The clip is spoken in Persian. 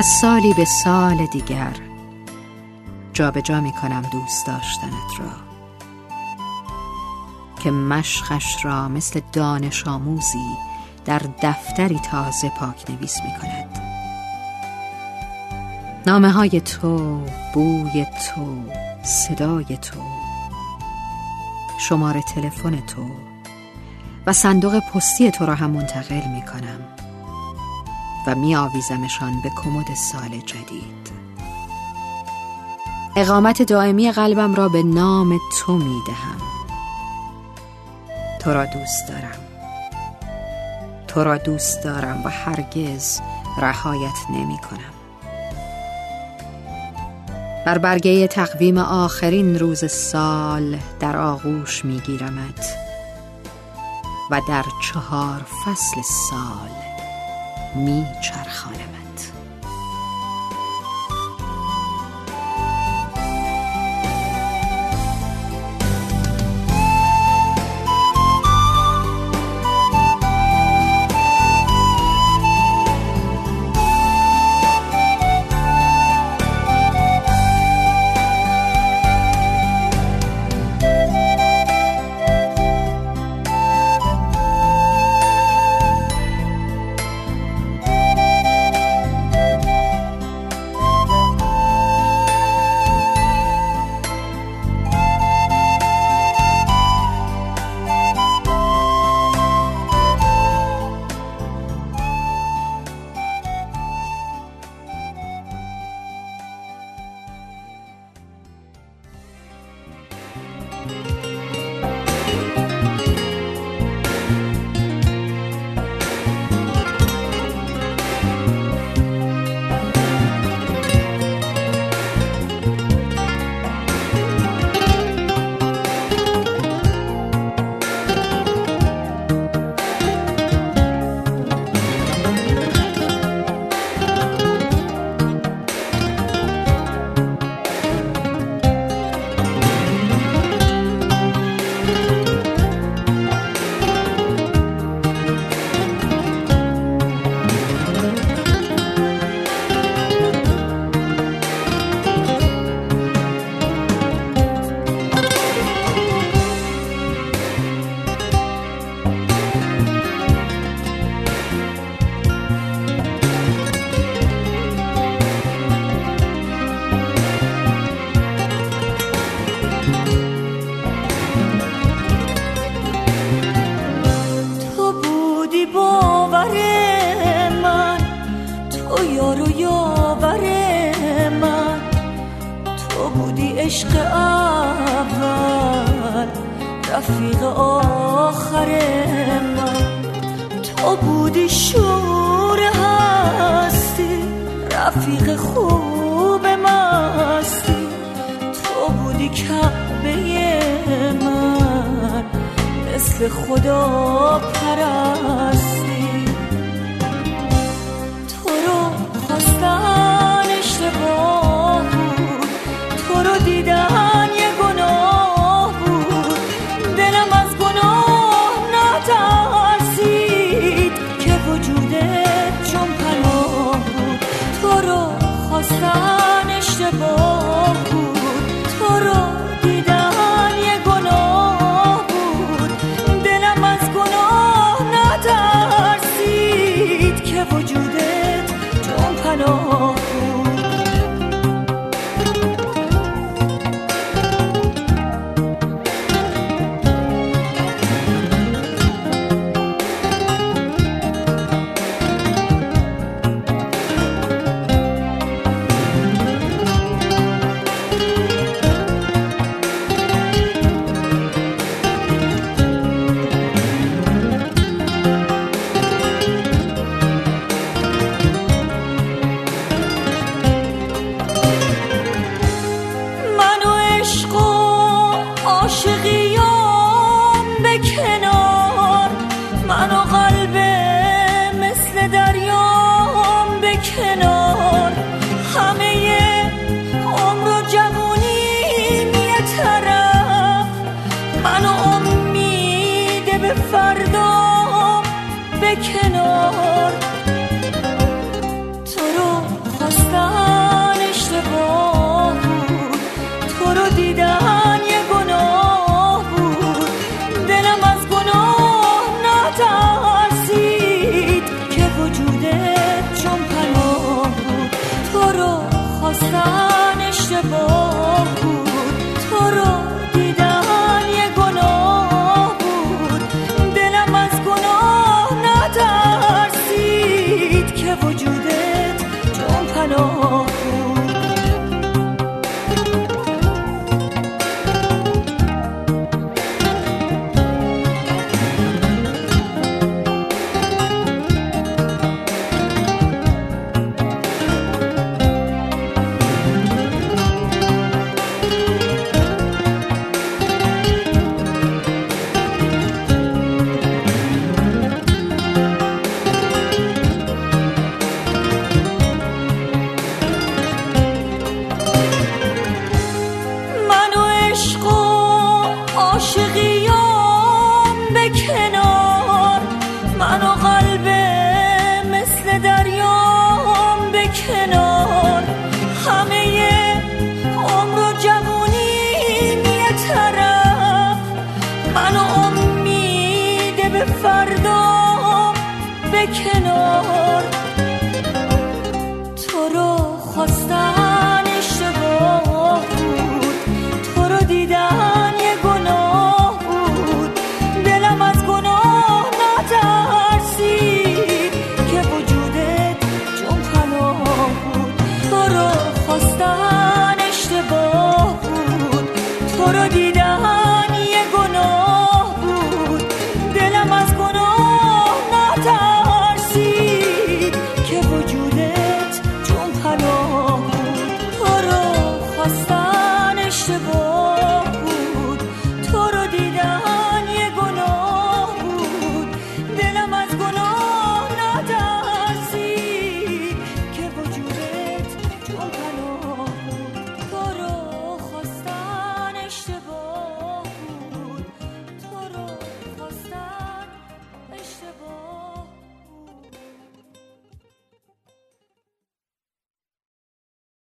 از سالی به سال دیگر جابجا جا می کنم دوست داشتنت را. که مشخش را مثل دانش آموزی در دفتری تازه پاک نویس می کند نامه های تو بوی تو صدای تو شماره تلفن تو و صندوق پستی تو را هم منتقل می کنم و می آویزمشان به کمد سال جدید. اقامت دائمی قلبم را به نام تو می دهم تو را دوست دارم. تو را دوست دارم و هرگز رهایت نمی کنم بر برگه تقویم آخرین روز سال در آغوش می گیرمت و در چهار فصل سال می چرخانم عشق اول رفیق آخر من. تو بودی شور هستی رفیق خوب مستی. تو بودی کعبه من مثل خدا پرستی. تو رو کنار به که